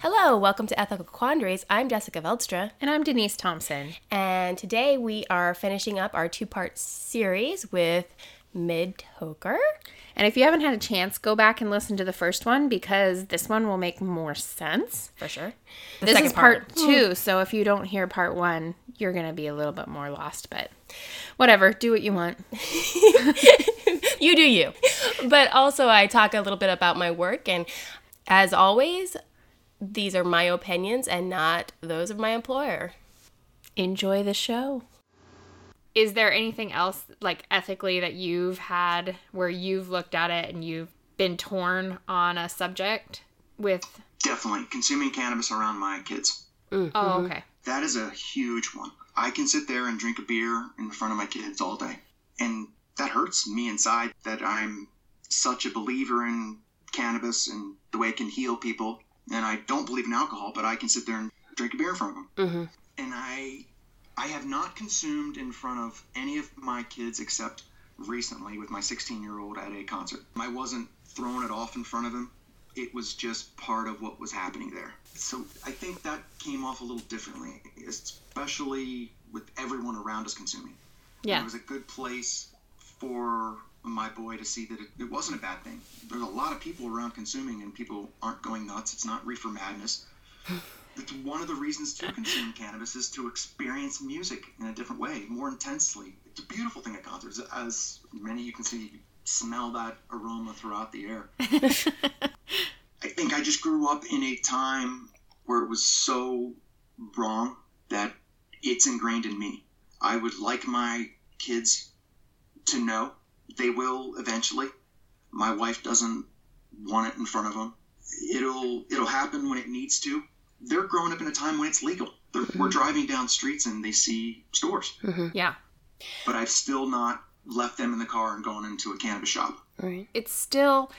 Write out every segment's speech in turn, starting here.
Hello, welcome to Ethical Quandaries. I'm Jessica Veldstra, And I'm Denise Thompson. and today we are finishing up our two part series with Midd Toker. And if you haven't had a chance, go back and listen to the first one because this one will make more sense. For sure. this is part, two, hmm. so if you don't hear part one, you're going to be a little bit more lost, but whatever, do what you want. you do you. But also, I talk a little bit about my work, and as always, these are my opinions and not those of my employer. Enjoy the show. Is there anything else, like ethically, that you've had where you've looked at it and you've been torn on a subject with? Definitely. Consuming cannabis around my kids. Oh, okay. That is a huge one. I can sit there and drink a beer in front of my kids all day. And that hurts me inside that I'm such a believer in cannabis and the way it can heal people. And I don't believe in alcohol, but I can sit there and drink a beer in front of them. Mm-hmm. And I, I have not consumed in front of any of my kids except recently with my 16 year old at a concert. I wasn't throwing it off in front of him. It was just part of what was happening there. So I think that came off a little differently, especially with everyone around us consuming. Yeah. It was a good place for my boy to see that it, it wasn't a bad thing. There's a lot of people around consuming and people aren't going nuts. It's not reefer madness. It's one of the reasons to consume cannabis is to experience music in a different way, more intensely. It's a beautiful thing at concerts. As many you can see, you smell that aroma throughout the air. I think I just grew up in a time where it was so wrong that it's ingrained in me. I would like my kids to know they will eventually. My wife doesn't want it in front of them. It'll it'll happen when it needs to. They're growing up in a time when it's legal. They're, We're mm-hmm. driving down streets and they see stores, mm-hmm. Yeah. but I've still not left them in the car and gone into a cannabis shop. Right. it's still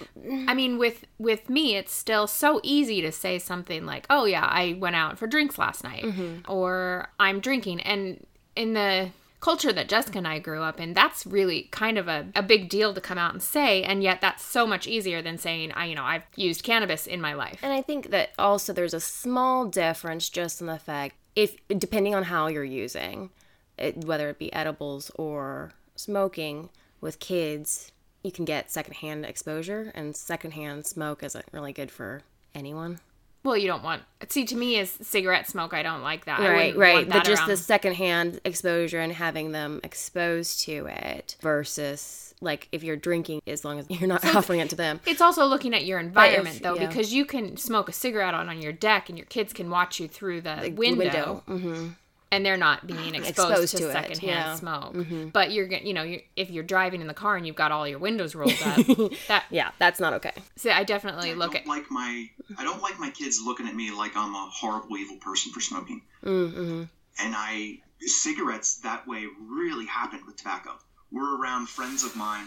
i mean with with me it's still so easy to say something like oh yeah i went out for drinks last night mm-hmm. or i'm drinking and in the culture that jessica and i grew up in that's really kind of a, a big deal to come out and say and yet that's so much easier than saying i you know i've used cannabis in my life And I think that also there's a small difference just in the fact if depending on how you're using, it, whether it be edibles or smoking with kids, you can get secondhand exposure, and secondhand smoke isn't really good for anyone. Well you don't want see to me is cigarette smoke i don't like that right, right. want But just around- the secondhand exposure and having them exposed to it versus like if you're drinking, as long as you're not offering it to them. It's also looking at your environment though, yeah. because you can smoke a cigarette on on your deck, and your kids can watch you through the, window, hmm and they're not being exposed, Exposed to, to secondhand yeah. smoke. But you're gonna, you know, you're, if you're driving in the car and you've got all your windows rolled up, that Yeah, that's not okay. so I definitely I look don't at. like my I don't like my kids looking at me like I'm a horrible evil person for smoking. Mm-hmm. And I cigarettes that way really happened with tobacco. We're around friends of mine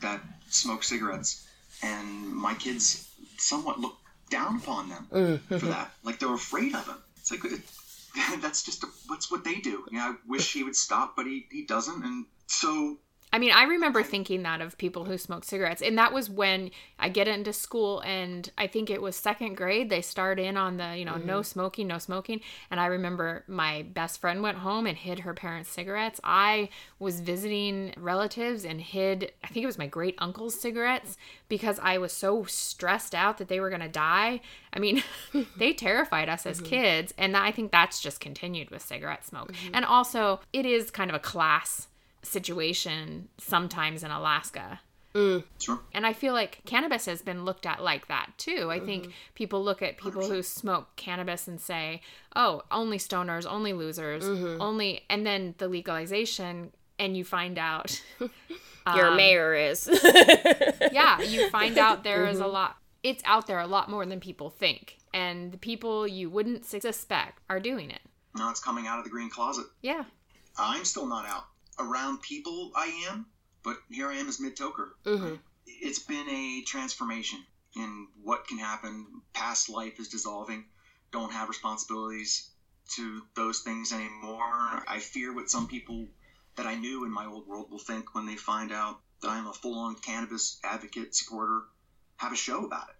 that smoke cigarettes, and my kids somewhat look down upon them Mm-hmm. for that. Like they're afraid of them. It's like it, that's just a, what's what they do. You know, I wish he would stop, but he, he doesn't. And so I mean, I remember thinking that of people who smoke cigarettes, and that was when I get into school, and I think it was second grade. They start in on the, you know, no mm. smoking, no smoking, and I remember my best friend went home and hid her parents' cigarettes. I was visiting relatives and hid, I think it was my great uncle's cigarettes because I was so stressed out that they were gonna die. I mean, they terrified us as mm-hmm. kids, and I think that's just continued with cigarette smoke. Mm-hmm. And also, it is kind of a class situation sometimes in Alaska. Mm. sure. And I feel like cannabis has been looked at like that too. I think mm-hmm. people look at people who smoke cannabis and say, "Oh, only stoners, only losers, mm-hmm. only," and then the legalization, and you find out, Your Um, mayor is. yeah, you find out there is a mm-hmm. lot. It's out there a lot more than people think, and the people you wouldn't suspect are doing it. Now it's coming out of the green closet. Yeah, I'm still not out. Around people, I am, but here I am as Midd Toker. Mhm. it's been a transformation in what can happen. Past life is dissolving. Don't have responsibilities to those things anymore. I fear what some people that I knew in my old world will think when they find out that I'm a full on cannabis advocate, supporter, have a show about it.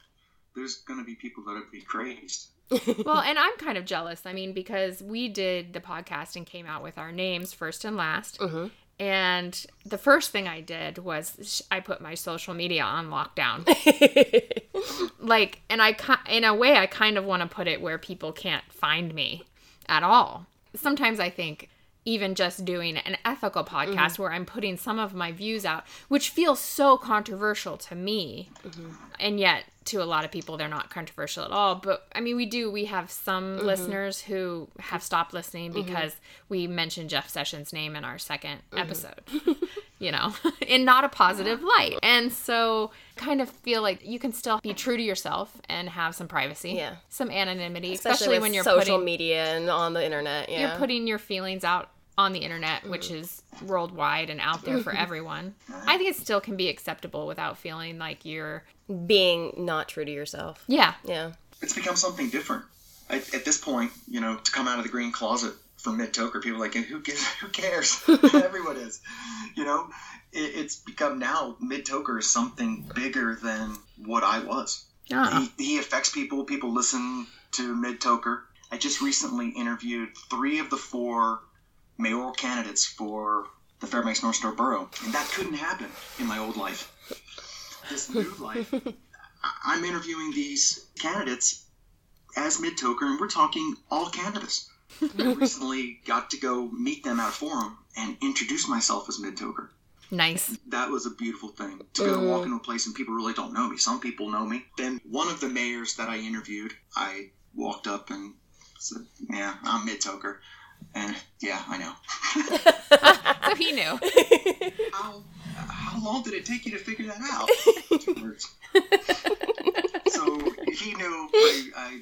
There's going to be people that would be crazed. well, and I'm kind of jealous. I mean, because we did the podcast and came out with our names first and last. Mhm. And the first thing I did was sh- I put my social media on lockdown. like, and I, in a way, I kind of want to put it where people can't find me at all. Sometimes I think even just doing an ethical podcast where I'm putting some of my views out, which feels so controversial to me, and yet to a lot of people they're not controversial at all. But I mean, we do. We have some mm-hmm. listeners who have stopped listening mm-hmm. because we mentioned Jeff Sessions' name in our 2nd mm-hmm. episode. you know, in not a positive light. And so kind of feel like you can still be true to yourself and have some privacy. Yeah. Some anonymity, Especially, especially, when you're social putting media and on the internet. Yeah. you're putting your feelings out on the internet, which is worldwide and out there for everyone. I think it still can be acceptable without feeling like you're being not true to yourself. yeah. Yeah. It's become something different. I, at this point, you know, to come out of the green closet for Midd Toker, people are like, who gives, who cares? Everyone is. You know, it, it's become now Midd Toker is something bigger than what I was. Ah. He, he affects people. People listen to Midd Toker. I just recently interviewed three of the four mayoral candidates for the Fairbanks North Star Borough, and that couldn't happen in my old life. This new life, I'm interviewing these candidates as Midd Toker, and we're talking all cannabis. I recently got to go meet them at a forum and introduce myself as Midd Toker. Nice. That was a beautiful thing to go mm. walk into a place and people really don't know me. Some people know me. Then one of the mayors that I interviewed, I walked up and said, "Yeah, I'm Midd Toker," and yeah, I know. So he knew. How how long did it take you to figure that out? Two words. so he knew I, I,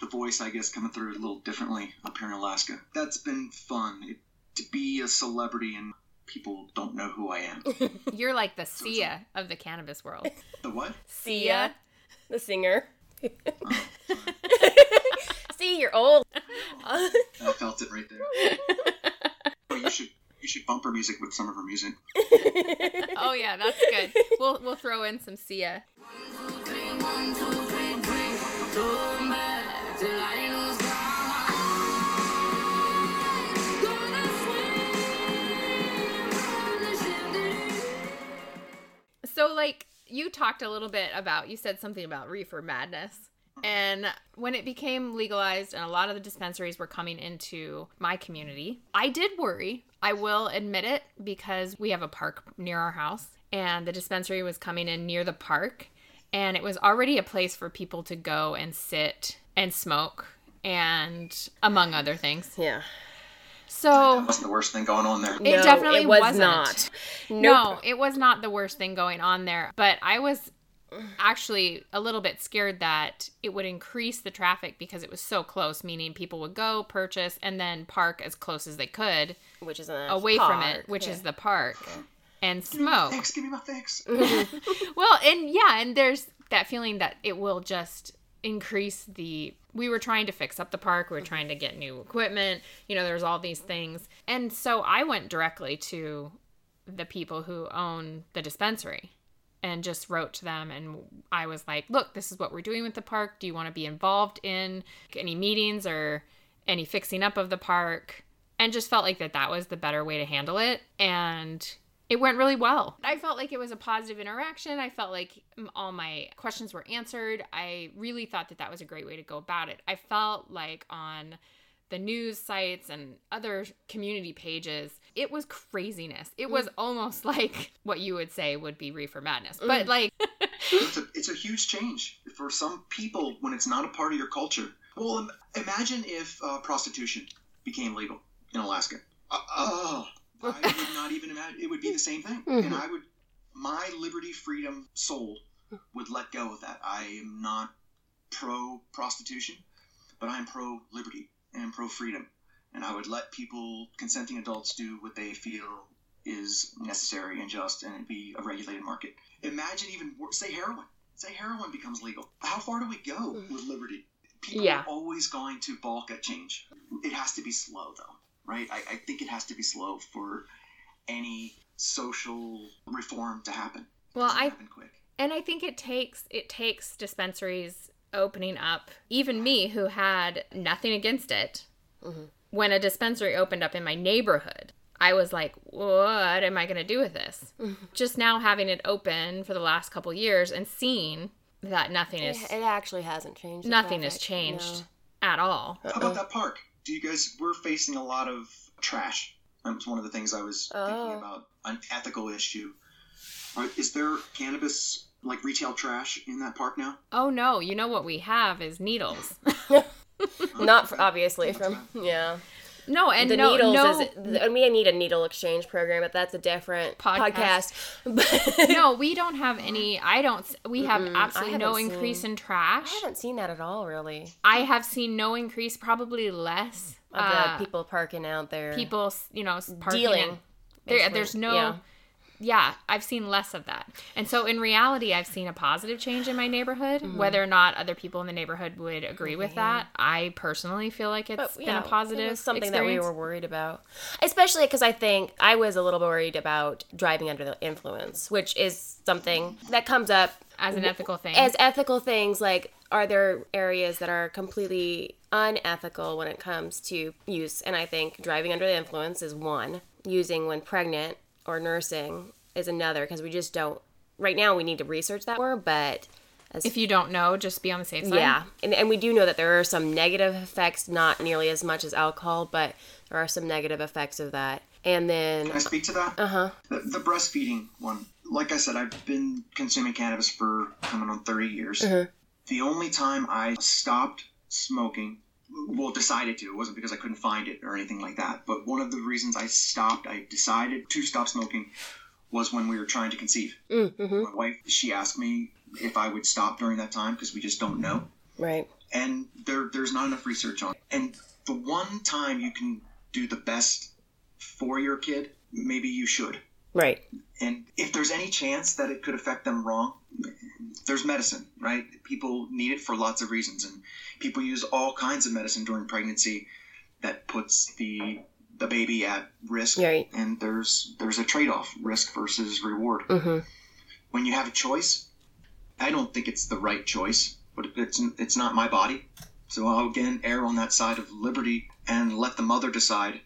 the voice, I guess, coming through a little differently up here in Alaska. That's been fun. It, to be a celebrity and people don't know who I am. You're like the Sia of the cannabis world. The what? Sia, the singer. Oh, sorry. See, you're old. I felt it right there. Oh, you should you should bumper music with some of her music. Oh yeah, that's good. We'll we'll throw in some Sia. So like you talked a little bit about you said something about reefer madness. And when it became legalized and a lot of the dispensaries were coming into my community, I did worry. I will admit it because we have a park near our house and the dispensary was coming in near the park and it was already a place for people to go and sit and smoke and among other things. Yeah. So That wasn't the worst thing going on there. It definitely it was wasn't. not. no, it was not the worst thing going on there, but I was actually a little bit scared that it would increase the traffic because it was so close, meaning people would go purchase and then park as close as they could Which is a away from it, which yeah. is the park, and smoke. Fix, give me my fix. Well, and yeah, and there's that feeling that it will just increase the we were trying to fix up the park, we were trying to get new equipment, you know, there's all these things. And so I went directly to the people who own the dispensary and just wrote to them and I was like, "Look, this is what we're doing with the park. Do you want to be involved in any meetings or any fixing up of the park?" And just felt like that that was the better way to handle it and it went really well. I felt like it was a positive interaction. I felt like all my questions were answered. I really thought that that was a great way to go about it. I felt like on the news sites and other community pages, it was craziness. It was almost like what you would say would be reefer madness. But like it's, a, it's a huge change for some people when it's not a part of your culture. Well, im- imagine if uh, prostitution became legal in Alaska. Uh, oh, I would not even imagine. It would be the same thing, and I would, my liberty, freedom, soul would let go of that. I am not pro prostitution, but I'm pro liberty and pro freedom, and I would let people, consenting adults, do what they feel is necessary and just and it be a regulated market. Imagine even say heroin. Say heroin becomes legal. How far do we go mm. with liberty? People Yeah. are always going to balk at change. It has to be slow though, right? I, I think it has to be slow for any social reform to happen. Well, I- happen quick. And I think it takes it takes dispensaries opening up. Even me, who had nothing against it, mm-hmm. When a dispensary opened up in my neighborhood, I was like, "What am I going to do with this?" Just now having it open for the last couple years and seeing that nothing is It, it actually hasn't changed. nothing has changed no. at all. How about that park? Do you guys? We're facing a lot of trash. That was one of the things I was Oh. thinking about. An ethical issue. Is there cannabis like retail trash in that park now? Oh no, you know what we have is needles. Not for, obviously from yeah. no, and the no, needles no, is we need a needle exchange program, but that's a different Podcast. podcast. no, we don't have any. I don't. We have Mm-mm, I absolutely no haven't increase in trash. I haven't seen that at all, really. I have seen no increase, probably less. Of uh, the people parking out there, people, you know, parking dealing. There, there's no. Yeah. Yeah. I've seen less of that, and so in reality, I've seen a positive change in my neighborhood. Mm-hmm. Whether or not other people in the neighborhood would agree with that, I personally feel like it's But, been yeah, a positive it something experience. that we were worried about, especially because I think I was a little worried about driving under the influence, which is something that comes up as an ethical thing. as ethical things. Like, are there areas that are completely unethical when it comes to use? And I think driving under the influence is one. Using when pregnant or nursing is another because we just don't. Right now, we need to research that more, but as if you don't know, just be on the safe side. yeah, and, and we do know that there are some negative effects, not nearly as much as alcohol, but there are some negative effects of that. And then, Can I speak to that? uh huh, The, the breastfeeding one. Like I said, I've been consuming cannabis for coming on 30 years. Mhm. The only time I stopped smoking, well, decided to, it wasn't because I couldn't find it or anything like that, but one of the reasons I stopped, I decided to stop smoking, was when we were trying to conceive. mm-hmm. My wife, she asked me if I would stop during that time because we just don't know. right, and there there's not enough research on it. And the one time you can do the best for your kid, maybe you should. Right, And if there's any chance that it could affect them wrong, there's medicine, right? People need it for lots of reasons, and people use all kinds of medicine during pregnancy that puts the the baby at risk. Right. And there's there's a trade off, risk versus reward. mm-hmm. When you have a choice, I don't think it's the right choice, but it's it's not my body, so I'll again err on that side of liberty and let the mother decide.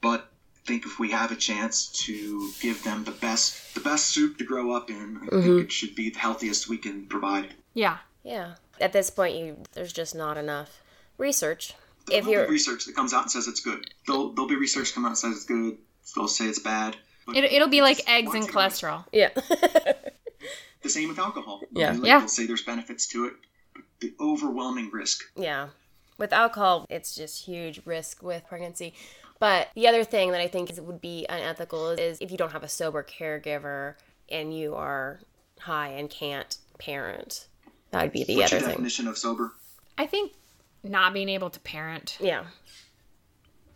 But think if we have a chance to give them the best the best soup to grow up in, I Mhm. think it should be the healthiest we can provide. Yeah. yeah. At this point, you there's just not enough research. There If will be you're, research that comes out and says it's good. There'll there'll be research come out and says it's good. They'll say it's bad. It, it'll be like eggs and thing about- cholesterol. yeah, The same with alcohol. Yeah. Like, Yeah. They'll say there's benefits to it, but the overwhelming risk yeah. With alcohol, it's just huge risk with pregnancy. But the other thing that I think is, would be unethical is if you don't have a sober caregiver and you are high and can't parent. That would be the What's other your thing. definition of sober? I think not being able to parent. Yeah.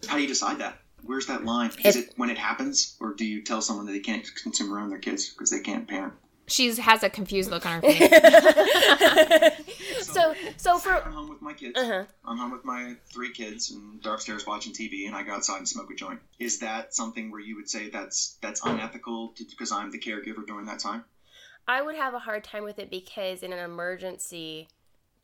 How do you decide that? Where's that line? It's- Is it when it happens, or do you tell someone that they can't consume around their kids because they can't parent? She's has a confused look on her face. So, so for I'm home with my kids. Uh-huh. I'm home with my three kids, and they're upstairs watching TV, and I go outside and smoke a joint. Is that something where you would say that's that's unethical because I'm the caregiver during that time? I would have a hard time with it because in an emergency,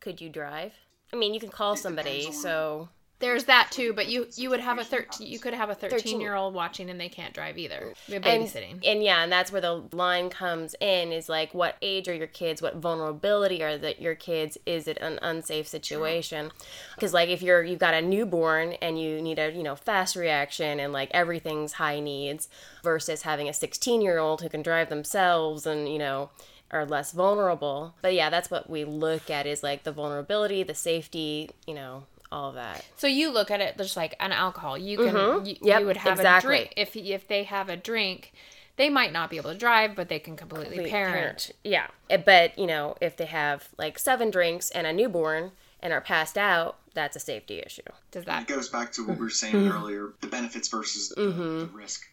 could you drive? I mean, you can call somebody, on- so There's that too, but you you would have a thirteen. You could have a thirteen year old watching and they can't drive either. You're and, babysitting. and yeah, and that's where the line comes in is like, what age are your kids? What vulnerability are that your kids? Is it an unsafe situation? Because like if you're you've got a newborn and you need a you know fast reaction and like everything's high needs versus having a 16 year old who can drive themselves and you know are less vulnerable. But yeah, that's what we look at is like the vulnerability, the safety, you know, all of that. So you look at it just like an alcohol. You can Mhm. you, Yep, you would have exactly. a drink if if they have a drink, they might not be able to drive, but they can completely Complete parent. Yeah. Eh, But, you know, if they have like seven drinks and a newborn and are passed out, that's a safety issue. Does It that? goes back to what we were saying earlier: the benefits versus the, the risk.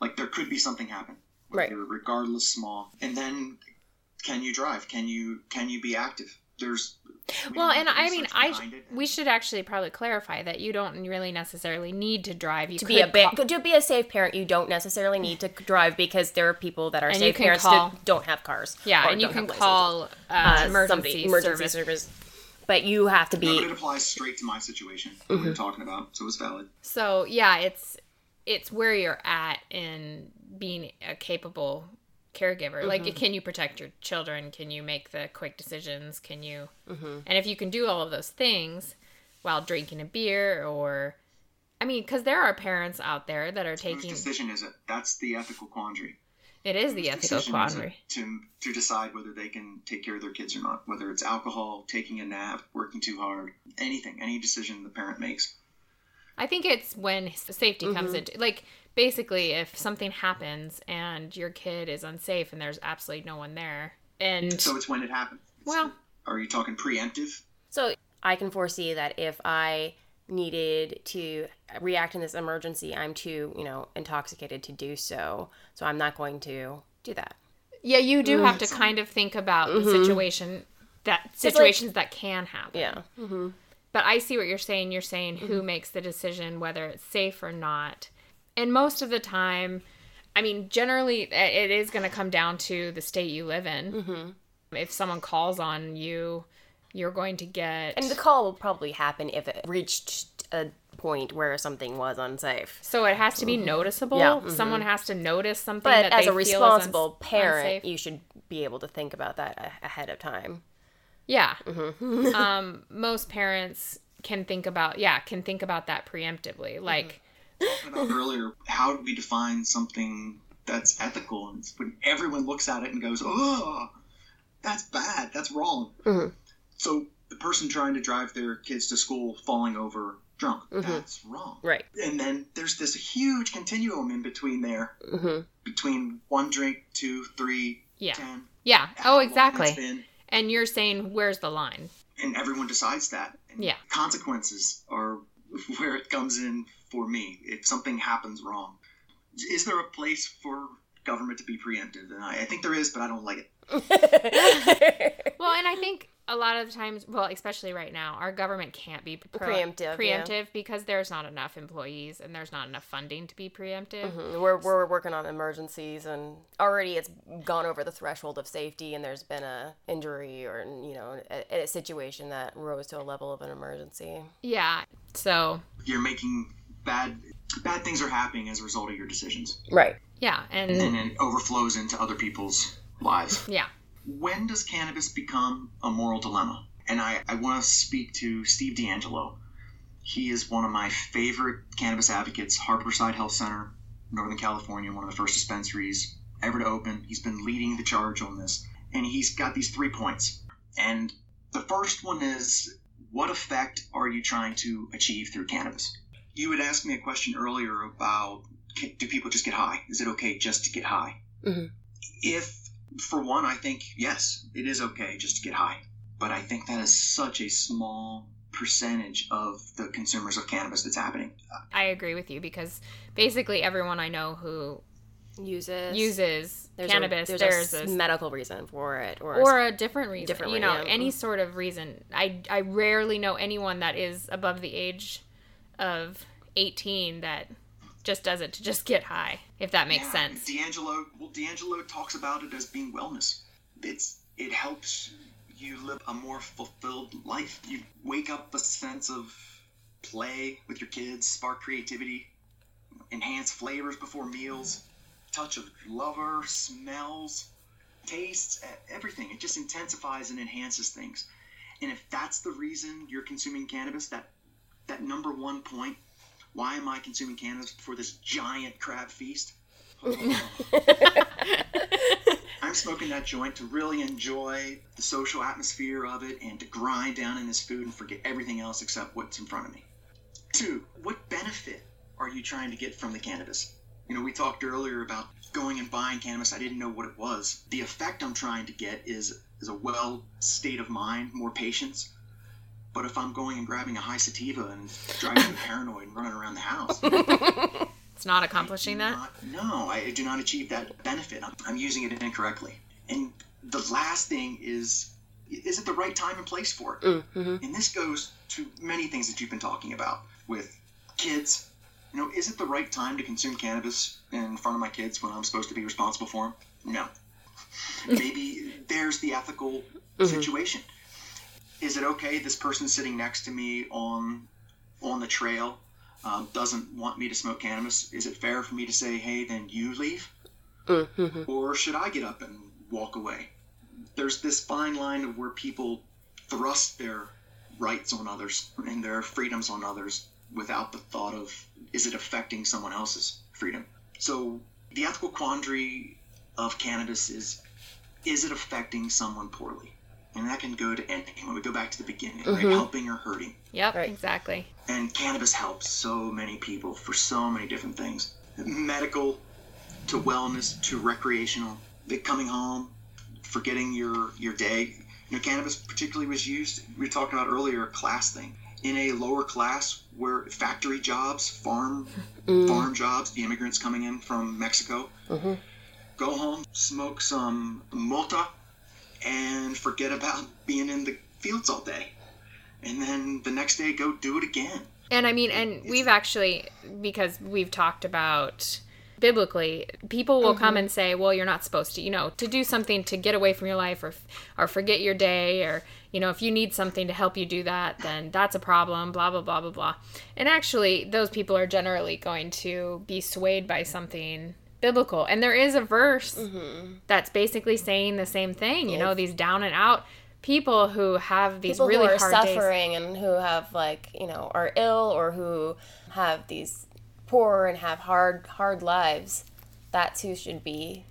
Like there could be something happen, Right. regardless small. And then, can you drive? Can you can you be active? There's we Well, and I mean, I behind we should actually probably clarify that you don't really necessarily need to drive. You to be a ba- call- to be a safe parent, you don't necessarily need to drive because there are people that are And safe parents call- that don't have cars. yeah, and you can call uh, Uh, emergency, somebody- emergency service. service. But you have to No, be but it applies straight to my situation that we were talking about, so it's valid. So yeah, it's it's where you're at in being a capable caregiver. Like, mm-hmm. can you protect your children? Can you make the quick decisions? Can you? Mm-hmm. And if you can do all of those things while drinking a beer, or I mean, because there are parents out there that are Whose taking. decision is it? That's the ethical quandary. It is the Whose ethical decision is it quandary. to to decide whether they can take care of their kids or not. Whether it's alcohol, taking a nap, working too hard, anything, any decision the parent makes. I think it's when safety comes mm-hmm. into like basically if something happens and your kid is unsafe and there's absolutely no one there and So it's when it happens. It's- Well- are you talking preemptive? So I can foresee that if I needed to react in this emergency, I'm too, you know, intoxicated to do so. So I'm not going to do that. Yeah, you do have to mm-hmm. kind of think about the mm-hmm. situation that like- situations that can happen. Yeah. Mm-hmm. But I see what you're saying. You're saying who makes the decision whether it's safe or not. And most of the time, I mean, generally it is going to come down to the state you live in. If someone calls on you, you're going to get And the call will probably happen if it reached a point where something was unsafe. So it has to be noticeable. Yeah, mhm. Someone has to notice something. But that as a responsible uns- parent, unsafe. you should be able to think about that a- ahead of time. yeah. Mm-hmm. um, most parents can think about yeah can think about that preemptively. Like Talking about earlier, how do we define something that's ethical? And it's when everyone looks at it and goes, "Oh, that's bad. That's wrong." Mhm. So the person trying to drive their kids to school falling over drunk, Mm-hmm. that's wrong. Right. And then there's this huge continuum in between there, hmm between one drink, two, three, Yeah. ten. yeah. Oh, exactly. been, And you're saying where's the line? and everyone decides that. And Yeah. Consequences are where it comes in for me. If something happens wrong, is there a place for government to be preemptive? And I, I think there is, but I don't like it. Well, and I think a lot of the times, well, especially right now, our government can't be pro- Preemptive, yeah. preemptive because there's not enough employees and there's not enough funding to be preemptive. Mhm. We're, we're working on emergencies, and already it's gone over the threshold of safety, and there's been a injury or you know a, a situation that rose to a level of an emergency. Yeah. So You're making bad bad things are happening as a result of your decisions, Right. yeah, and and it overflows into other people's lives. yeah. when does cannabis become a moral dilemma? And I, I want to speak to Steve DeAngelo. He is one of my favorite cannabis advocates, Harborside Health Center, Northern California, one of the first dispensaries ever to open. He's been leading the charge on this. And he's got these three points. And the first one is what effect are you trying to achieve through cannabis? You had asked me a question earlier about ca- do people just get high? Is it okay just to get high? Mhm. If for one, I think yes, it is okay just to get high. But I think that is such a small percentage of the consumers of cannabis that's happening. I agree with you because basically everyone I know who Uses uses there's cannabis, a, there's, there's a, a medical reason for it, or, or a different reason. different you re- know, yeah. any sort of reason. I I rarely know anyone that is above the age of 18 that just does it to just get high, if that makes Yeah, sense. DeAngelo, well, DeAngelo talks about it as being wellness. It's it helps you live a more fulfilled life. You wake up a sense of play with your kids, spark creativity, enhance flavors before meals, touch of lover, smells, tastes, everything. It just intensifies and enhances things. And if that's the reason you're consuming cannabis, that that number one point, why am I consuming cannabis for this giant crab feast? I'm smoking that joint to really enjoy the social atmosphere of it and to grind down in this food and forget everything else except what's in front of me. Two, what benefit are you trying to get from the cannabis? You know, we talked earlier about going and buying cannabis. I didn't know what it was. The effect I'm trying to get is is a well state of mind, more patience. But if I'm going and grabbing a high sativa and driving paranoid and running around the house, It's not accomplishing that. Not- no, I do not achieve that benefit. I'm, I'm using it incorrectly. And the last thing is, is it the right time and place for it? Mm-hmm. And this goes to many things that you've been talking about with kids. You know, is it the right time to consume cannabis in front of my kids when I'm supposed to be responsible for them? No. Maybe there's the ethical situation. Is it okay this person sitting next to me on on the trail um, doesn't want me to smoke cannabis? Is it fair for me to say, hey, then you leave? Mm-hmm. or should I get up and walk away? There's this fine line of where people thrust their rights on others and their freedoms on others without the thought of is it affecting someone else's freedom? So the ethical quandary of cannabis is is it affecting someone poorly? And that can go to anything. When we go back to the beginning, right? Mm-hmm. Helping or hurting. Yep, Right. exactly. And cannabis helps so many people for so many different things medical to wellness to recreational, the coming home, forgetting your, your day. You know, cannabis particularly was used, we were talking about earlier, a class thing. In a lower class where factory jobs, farm mm. farm jobs, the immigrants coming in from Mexico, mm-hmm. go home, smoke some multa, and forget about being in the fields all day. And then the next day, go do it again. And I mean, and we've actually, because we've talked about biblically, people will come mm-hmm. and say, well, you're not supposed to, you know, to do something to get away from your life or, or forget your day or, you know, if you need something to help you do that, then that's a problem, blah, blah, blah, blah, blah. And actually, those people are generally going to be swayed by something biblical. And there is a verse mm-hmm. that's basically saying the same thing, you know, these down and out people who have these People really who are hard days. suffering and who have like you know are ill or who have these poor and have hard hard lives. That too should be.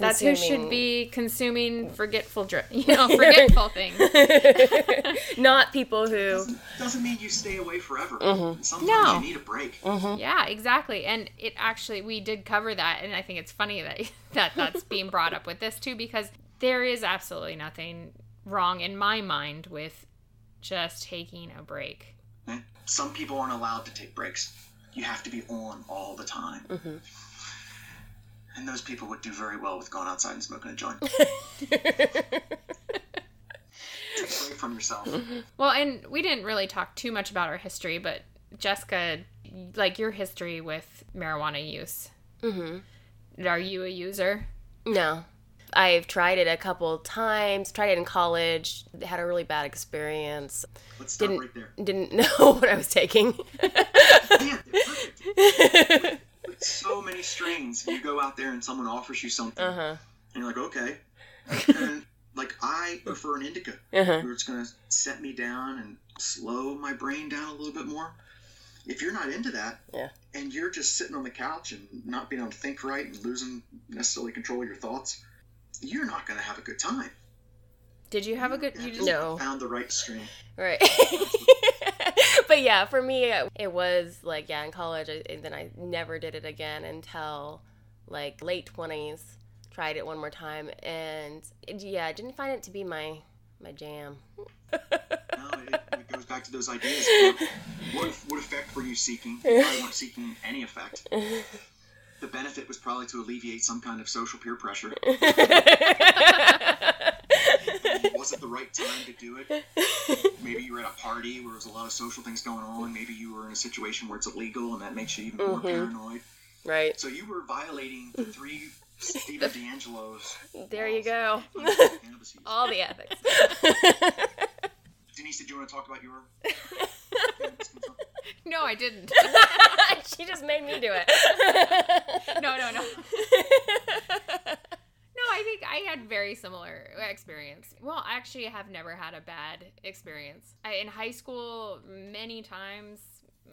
That's who should be consuming forgetful, dr- you know, forgetful things. not people who. Doesn't, doesn't mean you stay away forever. Mm-hmm. Sometimes No. you need a break. Mm-hmm. Yeah, exactly. And it actually, we did cover that, and I think it's funny that that that's being brought up with this too, because there is absolutely nothing wrong in my mind with just taking a break. Eh? Some people aren't allowed to take breaks. You have to be on all the time. Mm-hmm. And those people would do very well with going outside and smoking a joint. Take a from yourself. Well, and we didn't really talk too much about our history, but Jessica, like your history with marijuana use. Mm-hmm. Are you a user? No. I've tried it a couple times, tried it in college, had a really bad experience. Let's stop Didn't right there. didn't know what I was taking. Man, they're perfect. With so many strains. You go out there and someone offers you something, uh-huh. and you're like, okay. And like I prefer an indica, Uh-huh. where it's gonna set me down and slow my brain down a little bit more. If you're not into that, Yeah. and you're just sitting on the couch and not being able to think right and losing necessarily control of your thoughts, you're not gonna have a good time. Did you have a good? You You just No. found the right strain. Right. But yeah, for me, it was like, yeah, in college, and then I never did it again until like late 20s. Tried it one more time, and it- yeah, I didn't find it to be my my jam. No, it, it goes back to those ideas. What, what, what effect were you seeking? You probably weren't seeking any effect. The benefit was probably to alleviate some kind of social peer pressure. Was it the right time to do it? Maybe you were at a party where there was a lot of social things going on. Maybe you were in a situation where it's illegal and that makes you even more mm-hmm. paranoid. right. So you were violating the three Stephen DeAngelo's. There you go. laws on cannabis use. All the ethics. Denise, did you want to talk about your? no, I didn't. she just made me do it. no, no. No, I think I had very similar experience. Well, I actually, I have never had a bad experience. I, in high school, many times,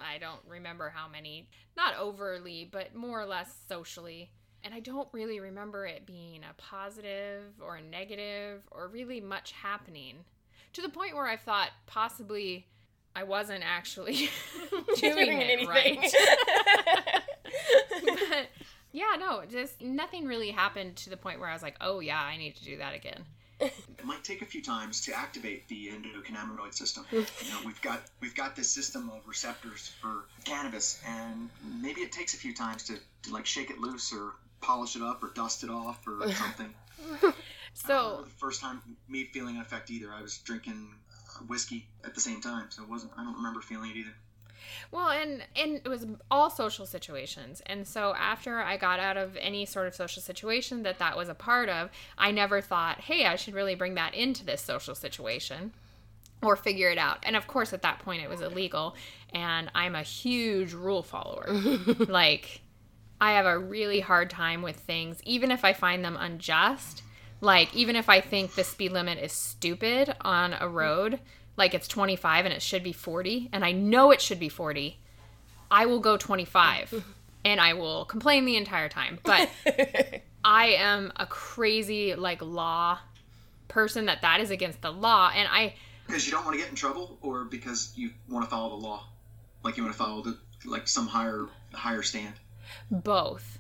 I don't remember how many, not overly, but more or less socially. And I don't really remember it being a positive or a negative or really much happening to the point where I thought possibly I wasn't actually doing, it right. but yeah, no, just nothing really happened to the point where I was like, oh yeah, I need to do that again. It might take a few times to activate the endocannabinoid system. you know, we've got we've got this system of receptors for cannabis, and maybe it takes a few times to, to like shake it loose or polish it up or dust it off or something. So the first time me feeling an effect either, I was drinking uh, whiskey at the same time, so it wasn't. I don't remember feeling it either. Well, and and it was all social situations. And so after I got out of any sort of social situation that that was a part of, I never thought, "Hey, I should really bring that into this social situation." Or figure it out. And of course, at that point, it was illegal. And I'm a huge rule follower. like, I have a really hard time with things, even if I find them unjust. Like, even if I think the speed limit is stupid on a road, like it's 25 and it should be 40, and I know it should be 40, I will go 25 and I will complain the entire time. But I am a crazy, like, law person that that is against the law. And I, Because you don't want to get in trouble, or because you want to follow the law, like you want to follow the like some higher higher stand. both.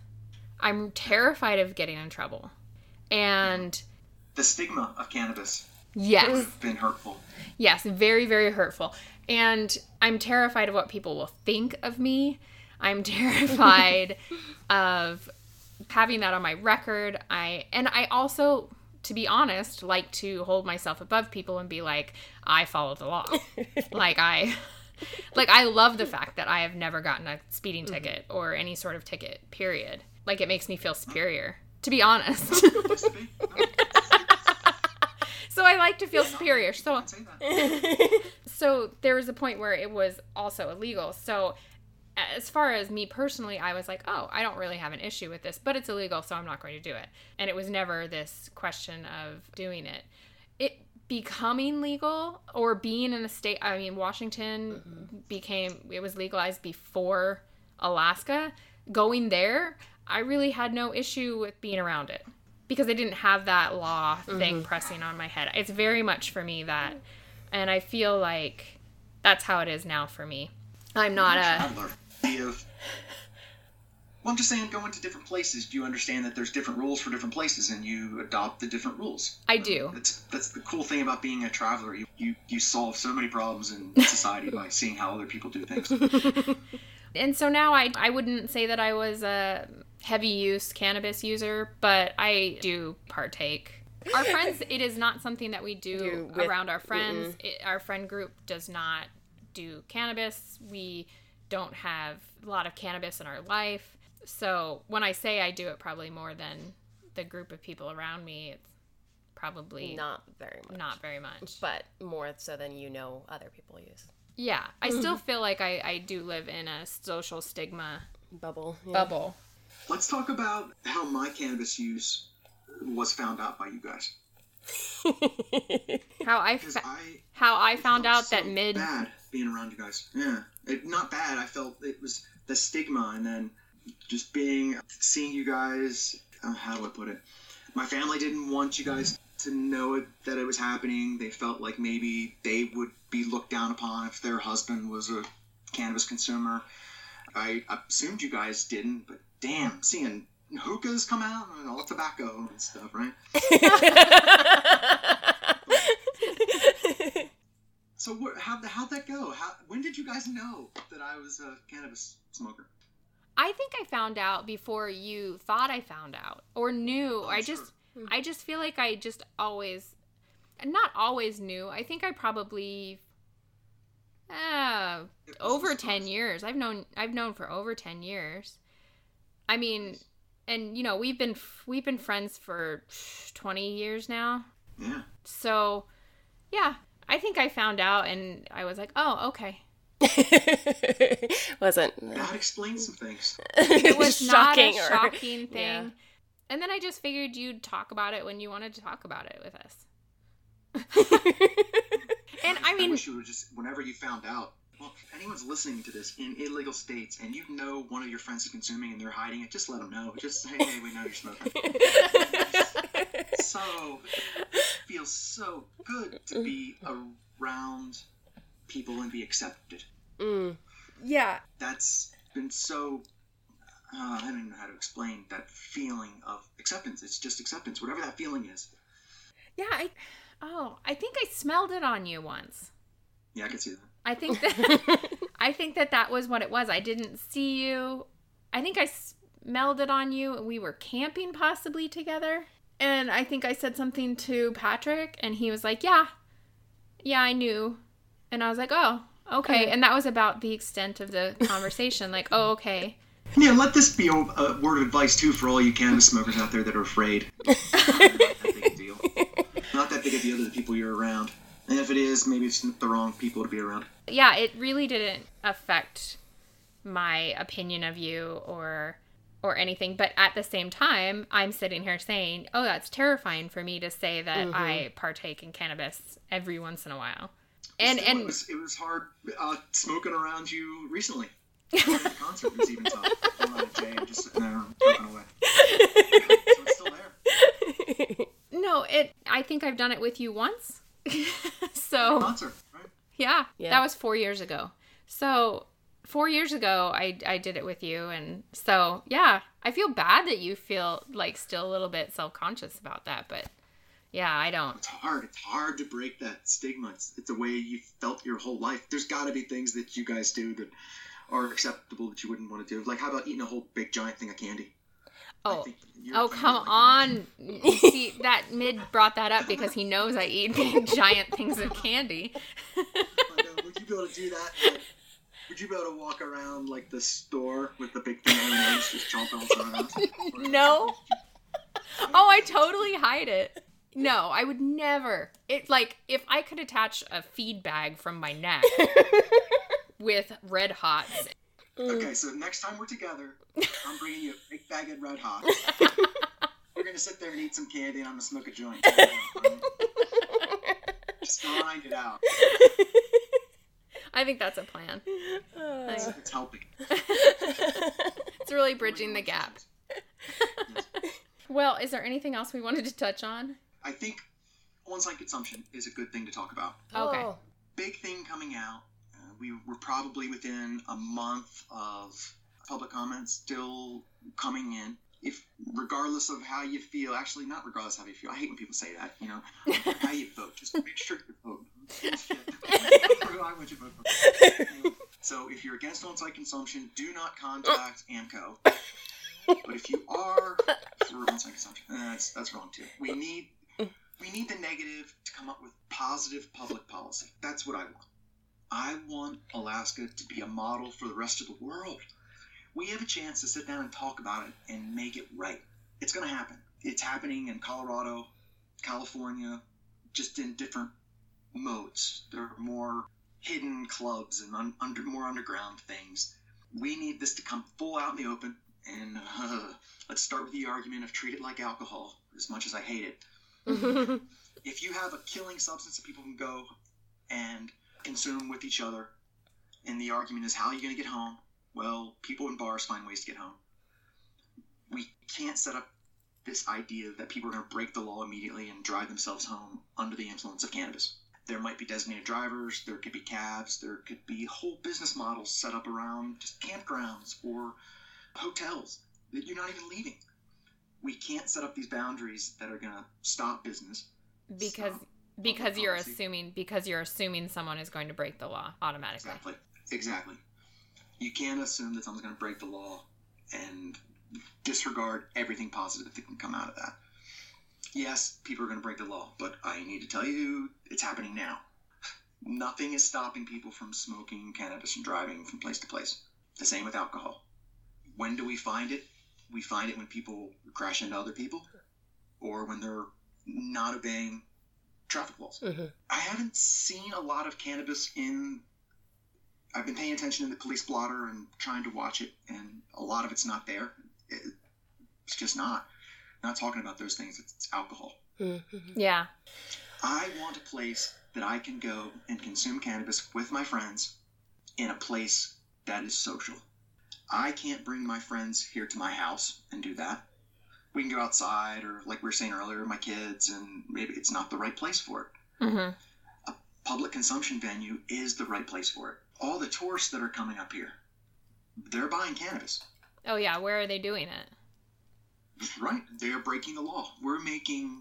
I'm terrified of getting in trouble. And The stigma of cannabis yes, has been hurtful. yes, very, very hurtful. And I'm terrified of what people will think of me. I'm terrified of having that on my record. I and I also, to be honest, like to hold myself above people and be like, I follow the law. like I like I love the fact that I have never gotten a speeding ticket or any sort of ticket, period. Like it makes me feel superior, to be honest. Supposed to be. No, so I like to feel superior. So don't say that. so there was a point where it was also illegal. So as far as me personally, I was like, oh, I don't really have an issue with this, but it's illegal, so I'm not going to do it. And it was never this question of doing it. It becoming legal or being in a state, I mean, Washington became, it was legalized before Alaska. Going there, I really had no issue with being around it because I didn't have that law thing mm-hmm. pressing on my head. It's very much for me that, and I feel like that's how it is now for me. I'm not a. traveler. The of well, I'm just saying, going to different places. Do you understand that there's different rules for different places, and you adopt the different rules? I do. That's that's the cool thing about being a traveler. You you, you solve so many problems in society by seeing how other people do things. And so now I, I wouldn't say that I was a heavy use cannabis user, but I do partake. Our friends, it is not something that we do, with- around our friends. It, our friend group does not do cannabis. We don't have a lot of cannabis in our life. So when I say I do it probably more than the group of people around me, it's probably not, Not very much. not very much. But more so than you know other people use. Yeah, I still feel like I, I do live in a social stigma Bubble. yeah. bubble. Let's talk about how my cannabis use was found out by you guys. How I fa- I how I found out that mid bad being around you guys. Yeah, it, not bad. I felt it was the stigma, and then just being seeing you guys. Uh, how do I put it? My family didn't want you guys to know it that it was happening. They felt like maybe they would be looked down upon if their husband was a cannabis consumer. I assumed you guys didn't, but damn, seeing hookahs come out and all tobacco and stuff, right? So wh- how how'd that go? How when did you guys know that I was a cannabis smoker? I think I found out before you thought I found out or knew. Oh, I sure. just I just feel like I just always not always knew. I think I probably uh over 10 years. I've known I've known for over 10 years. I mean, and you know, we've been we've been friends for 20 years now. Yeah. So, yeah, I think I found out and I was like, "Oh, okay." Wasn't That explains some things. It was not a shocking or- shocking thing. Yeah. And then I just figured you'd talk about it when you wanted to talk about it with us. And I I mean, wish you would just whenever you found out. Well, if anyone's listening to this in illegal states and you know one of your friends is consuming and they're hiding it, just let them know. Just say, hey, we know you're smoking. so it feels so good to be around people and be accepted. Mm. Yeah. that's been so uh, I don't even know how to explain that feeling of acceptance. It's just acceptance, whatever that feeling is. Yeah, I oh, I think I smelled it on you once. Yeah, I can see that. I think that I think that that was what it was. I didn't see you. I think I smelled it on you. We were camping possibly together. And I think I said something to Patrick and he was like, "Yeah. Yeah, I knew." And I was like, "Oh, okay." Okay. And that was about the extent of the conversation. like, "Oh, okay." Yeah, let this be a, a word of advice too for all you cannabis smokers out there that are afraid. Not that big of a deal. Not that big a deal to the people you're around. And if it is, maybe it's the wrong people to be around. yeah, it really didn't affect my opinion of you or or anything. But at the same time, I'm sitting here saying, "Oh, that's terrifying for me to say that I partake in cannabis every once in a while." And Still, and it was, it was hard uh, smoking around you recently. The concert was even tough. I'm not a Jay, I'm just sitting there smoking away. so it's still there. no, it. I think I've done it with you once. so Concert, right? yeah, Yeah. that was four years ago. So four years ago, I I did it with you, and so yeah, I feel bad that you feel like still a little bit self conscious about that, but yeah, I don't. It's hard. It's hard to break that stigma. It's, it's a way you felt your whole life. There's got to be things that you guys do that are acceptable that you wouldn't want to do. Like, how about eating a whole big giant thing of candy? Oh. Oh come on! See that Midd brought that up because he knows I eat big giant things of candy. Would you be able to do that? Like, would you be able to walk around like the store with the big thing on your nose, just chomping on the? No. Oh, I totally hide it. No, I would never. It like if I could attach a feed bag from my neck with red hots. Okay, mm. so next time we're together, I'm bringing you a big bag of Red Hot. We're gonna sit there and eat some candy, and I'm gonna smoke a joint. Just grind it out. I think that's a plan. Uh. It's, it's helping. It's really bridging the gap. Well, is there anything else we wanted to touch on? I think on-site consumption is a good thing to talk about. Okay. Oh. Big thing coming out. We were probably within a month of public comments still coming in. If regardless of how you feel, actually not regardless of how you feel. I hate when people say that. You know, how you vote. Just make sure you vote. I want you to vote for. So if you're against on-site consumption, do not contact AMCO. But if you are for on-site consumption, eh, that's that's wrong too. We need we need the negative to come up with positive public policy. That's what I want. I want Alaska to be a model for the rest of the world. We have a chance to sit down and talk about it and make it right. It's going to happen. It's happening in Colorado, California, just in different modes. There are more hidden clubs and un- under more underground things. We need this to come full out in the open. And uh, let's start with the argument of treat it like alcohol, as much as I hate it if you have a killing substance that people can go and consume with each other, and the argument is how are you going to get home? Well, people in bars find ways to get home. We can't set up this idea that people are going to break the law immediately and drive themselves home under the influence of cannabis. There might be designated drivers, there could be cabs, there could be whole business models set up around just campgrounds or hotels that you're not even leaving. We can't set up these boundaries that are going to stop business Because Stop because you're assuming because you're assuming someone is going to break the law automatically. Exactly. Exactly. You can't assume that someone's going to break the law and disregard everything positive that can come out of that. Yes, people are going to break the law, but I need to tell you it's happening now. Nothing is stopping people from smoking cannabis and driving from place to place. The same with alcohol. When do we find it? We find it when people crash into other people or when they're not obeying traffic laws. Mhm. I haven't seen a lot of cannabis in. I've been paying attention in the police blotter and trying to watch it, and a lot of it's not there. It, it's just not. Not talking about those things. It's, it's alcohol. Mhm. Yeah. I want a place that I can go and consume cannabis with my friends in a place that is social. I can't bring my friends here to my house and do that. We can go outside, or like we were saying earlier, my kids, and maybe it's not the right place for it. hmm public consumption venue is the right place for it. All the tourists that are coming up here, they're buying cannabis. Oh yeah, where are they doing it? Right. They're breaking the law. We're making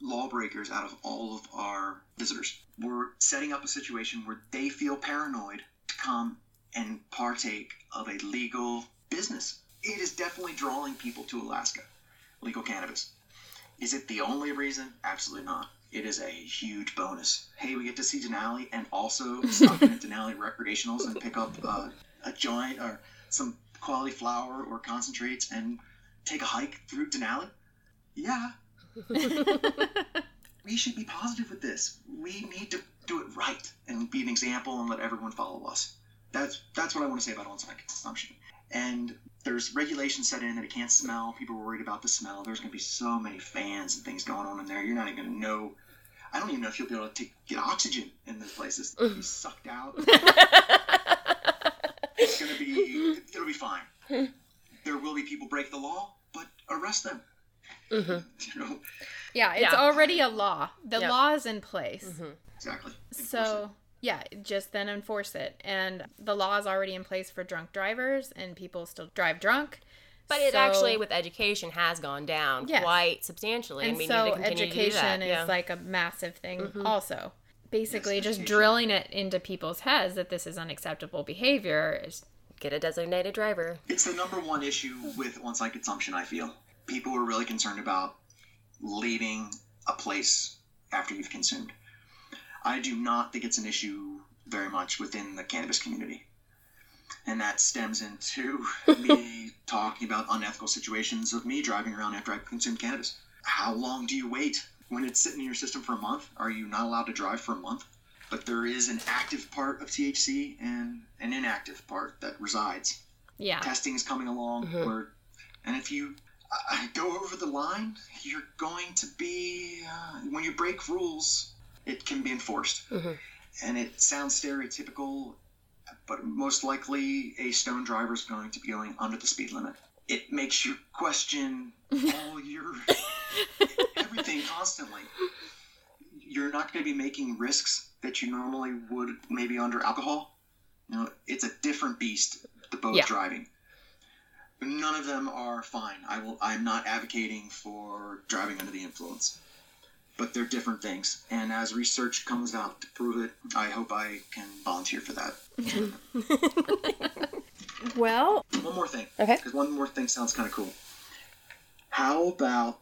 lawbreakers out of all of our visitors. We're setting up a situation where they feel paranoid to come and partake of a legal business. It is definitely drawing people to Alaska, legal cannabis. Is it the only reason? Absolutely not. It is a huge bonus. Hey, we get to see Denali and also stop in at Denali Recreationals and pick up uh, a joint or some quality flower or concentrates and take a hike through Denali. Yeah, we should be positive with this. We need to do it right and be an example and let everyone follow us. That's that's what I want to say about on-site consumption. And there's regulations set in that it can't smell. People are worried about the smell. There's going to be so many fans and things going on in there. You're not even going to know. I don't even know if you'll be able to take, get oxygen in those places. You'll be sucked out. it's going to be it'll be fine. There will be people break the law, but arrest them. Mm-hmm. You know Yeah, it's Yeah. already a law. The Yep. law is in place. Mm-hmm. exactly. Enforce So, yeah, just then enforce it. And the law is already in place for drunk drivers, and people still drive drunk. But it So- actually, with education, has gone down Yes. quite substantially, and, and we so need to continue to do education that. is yeah. like a massive thing mm-hmm. also basically Yes, just education. drilling it into people's heads that this is unacceptable behavior is Get a designated driver. It's the number one issue with on-site consumption. I feel people are really concerned about leaving a place after you've consumed. I do not think it's an issue very much within the cannabis community, and that stems into me talking about unethical situations of me driving around after I've consumed cannabis. How long do you wait when it's sitting in your system for a month? Are you not allowed to drive for a month? But there is an active part of THC and an inactive part that resides yeah testing is coming along where and if you uh, go over the line you're going to be uh, when you break rules it can be enforced mm-hmm. and it sounds stereotypical but most likely a stone driver is going to be going under the speed limit it makes you question all your everything constantly you're not going to be making risks that you normally would maybe under alcohol you know, it's a different beast. The boat Yeah. driving. None of them are fine. I will. I'm not advocating for driving under the influence, but they're different things. And as research comes out to prove it, I hope I can volunteer for that. well One more thing. Okay. Because one more thing sounds kind of cool. How about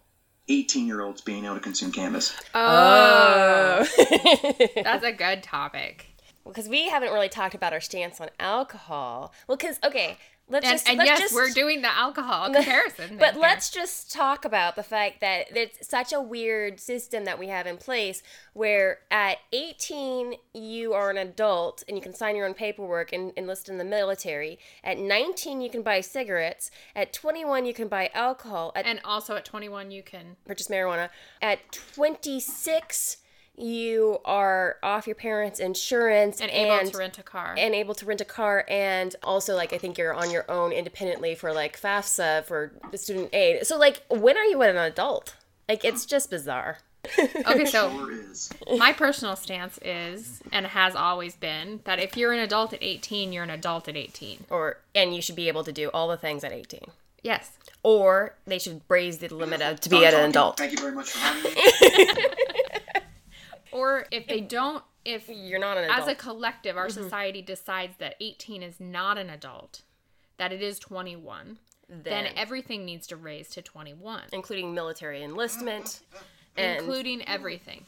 18 year olds being able to consume cannabis? oh that's a good topic because we haven't really talked about our stance on alcohol. Well, because okay, let's and, just and let's yes just, we're doing the alcohol comparison But let's just talk about the fact that it's such a weird system that we have in place where at 18 you are an adult and you can sign your own paperwork and enlist in the military. At 19 you can buy cigarettes. At 21 you can buy alcohol. At and also at 21 you can purchase marijuana. At 26 you are off your parents' insurance and able to rent a car. and able to rent a car and also like i think you're on your own independently for like fafsa for the student aid. So like when are you an adult? Like it's just bizarre. Okay so Sure is. my personal stance is and has always been that if you're an adult at 18 you're an adult at 18 or and you should be able to do all the things at 18 yes. Or they should raise the limit of to be at an adult. Thank you very much for having me. or if they don't if you're not an adult Mm-hmm. as a collective our society decides that 18 is not an adult that it is 21 then, then, everything needs to raise to 21 including military enlistment and including everything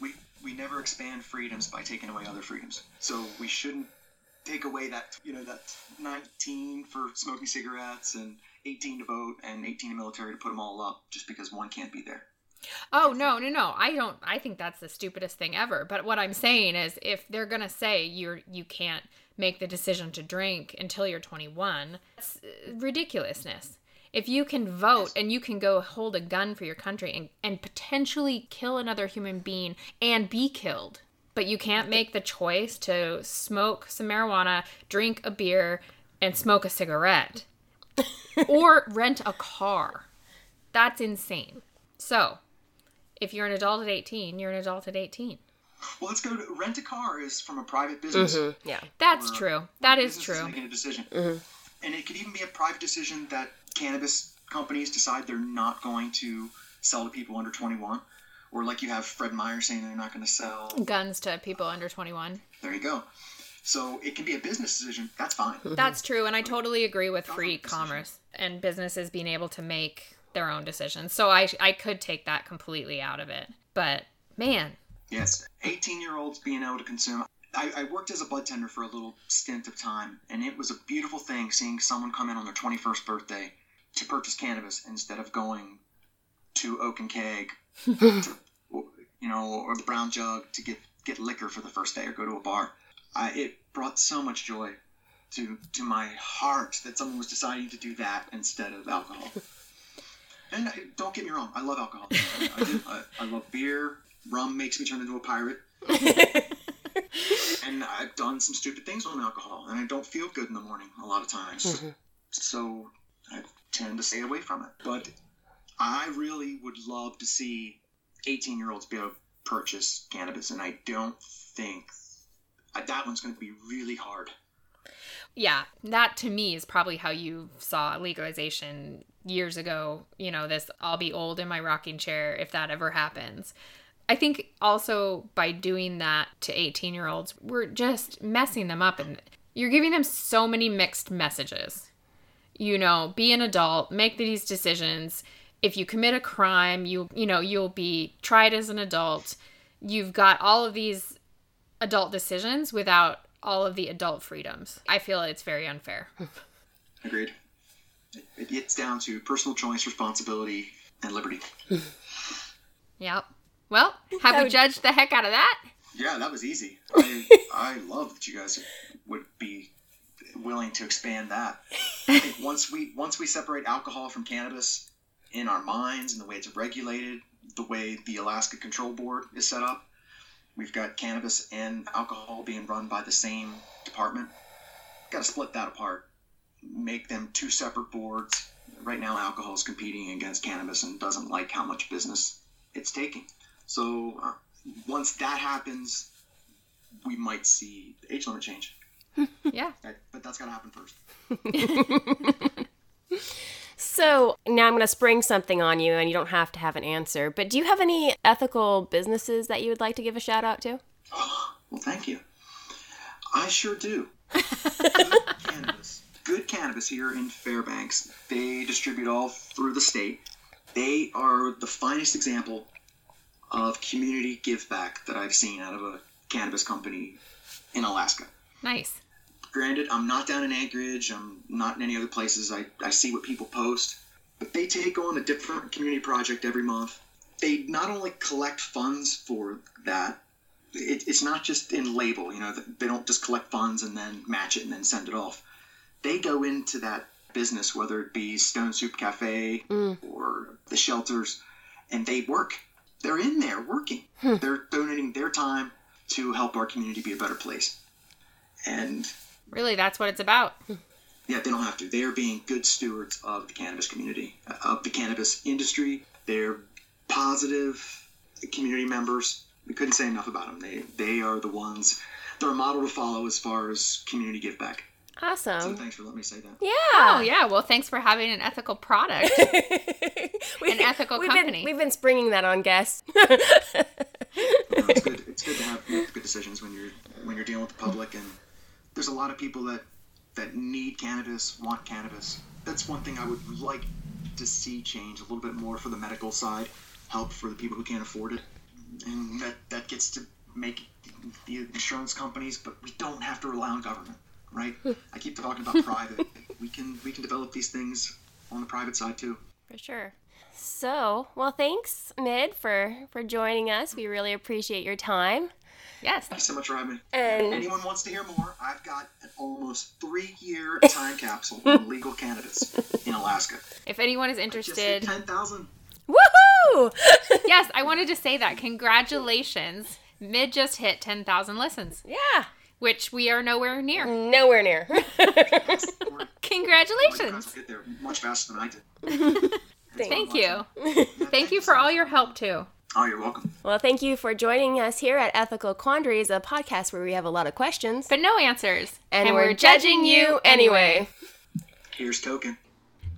we we never expand freedoms by taking away other freedoms. So we shouldn't take away that you know that 19 for smoking cigarettes and 18 to vote and 18 in military to put them all up just because one can't be there. Oh no no no. I don't i think that's the stupidest thing ever. But what i'm saying is if they're gonna say you're you can't make the decision to drink until you're 21 that's uh, ridiculousness. If you can vote and you can go hold a gun for your country and, and potentially kill another human being and be killed but you can't make the choice to smoke some marijuana drink a beer and smoke a cigarette or rent a car that's insane. So if you're an adult at 18 you're an adult at 18 Well, let's go to rent a car is from a private business. Mm-hmm. yeah that's where- true where that is business true making a decision, mm-hmm. and it could even be a private decision that cannabis companies decide they're not going to sell to people under 21. Or like you have Fred Meyer saying they're not going to sell. Guns to people under 21. There you go. So it can be a business decision. That's fine. Mm-hmm. That's true, and I totally agree with free commerce and businesses being able to make their own decisions. So I I could take that completely out of it. But man, Yes, 18 year olds being able to consume. I, I worked as a bud tender for a little stint of time, and it was a beautiful thing seeing someone come in on their 21st birthday to purchase cannabis instead of going to Oaken Keg, to, you know, or the Brown Jug to get, get liquor for the first day or go to a bar. I, it brought so much joy to to my heart that someone was deciding to do that instead of alcohol. And I, don't get me wrong, I love alcohol. I, I, do. I, I love beer. Rum makes me turn into a pirate. and I've done some stupid things on alcohol, and I don't feel good in the morning a lot of times. Mm-hmm. So I tend to stay away from it. But I really would love to see 18 year olds be able to purchase cannabis, and I don't think that one's going to be really hard. Yeah, that to me is probably how you saw legalization years ago. You know, this I'll be old in my rocking chair if that ever happens. I think also by doing that to 18 year olds, we're just messing them up and you're giving them so many mixed messages. You know, be an adult, make these decisions. If you commit a crime, you you know, you'll be tried as an adult. You've got all of these adult decisions without all of the adult freedoms. I feel it's very unfair. Agreed. It, it gets down to personal choice, responsibility, and liberty. Yep. Well, have we judged the heck out of that? Yeah, that was easy. I, I love that you guys would be willing to expand that. I think once we once we separate alcohol from cannabis in our minds and the way it's regulated, the way the Alaska Control Board is set up, we've got cannabis and alcohol being run by the same department. Got to split that apart, make them two separate boards. Right now, alcohol is competing against cannabis and doesn't like how much business it's taking. So uh, once that happens, we might see the age limit change. Yeah. But that's got to happen first. So now I'm going to spring something on you, and you don't have to have an answer. But do you have any ethical businesses that you would like to give a shout out to? Well, thank you. I sure do. Good cannabis. Good cannabis here in Fairbanks. They distribute all through the state. They are the finest example of community give back that I've seen out of a cannabis company in Alaska. Nice. Granted, I'm not down in Anchorage. I'm not in any other places. I, I see what people post. But they take on a different community project every month. They not only collect funds for that, it, it's not just in label. You know, they don't just collect funds and then match it and then send it off. They go into that business, whether it be Stone Soup Cafe mm. or the shelters, and they work. They're in there working. Hmm. They're donating their time to help our community be a better place. And Really, that's what it's about. yeah, they don't have to. They are being good stewards of the cannabis community, uh, of the cannabis industry. They're positive community members. We couldn't say enough about them. They they are the ones. They're a model to follow as far as community give back. So Awesome. thanks for letting me say that. Yeah. Oh, yeah. Well, thanks for having an ethical product. We- An ethical we've company. Been, we've been springing that on guests. No, it's good. It's good to have make good decisions when you're when you're dealing with the public. And there's a lot of people that that need cannabis, want cannabis. That's one thing I would like to see change a little bit more for the medical side, help for the people who can't afford it, and that that gets to make the insurance companies. But we don't have to rely on government, right? Hmm. I keep talking about private. We can we can develop these things on the private side too. For sure. So, well, thanks, Midd, for for joining us. We really appreciate your time. Yes. Thanks so much for having me. And anyone wants to hear more, I've got an almost three year time capsule on legal cannabis in Alaska. If anyone is Just interested, hit 10,000. woohoo! yes, I wanted to say that. Congratulations. Midd just hit 10,000 listens, yeah, which we are nowhere near. nowhere near. Or Congratulations. get there much faster than I did. Thank you. Thank you for all your help, too. Oh, you're welcome. Well, thank you for joining us here at Ethical Quandaries, a podcast where we have a lot of questions, but no answers. And, and we're, we're, judging you anyway. Here's Token.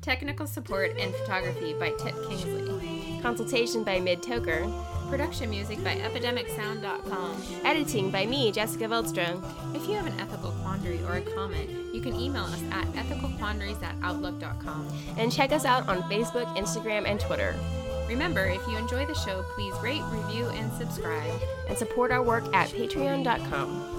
Technical support and photography by Tip Kingsley. Consultation by Midd Toker. Production music by EpidemicSound.com. Editing by me, Jessica Veldstra. If you have an ethical quandary or a comment, you can email us at ethicalquandaries at outlook.com. And check us out on Facebook, Instagram, and Twitter. Remember, if you enjoy the show, please rate, review, and subscribe. And support our work at patreon.com.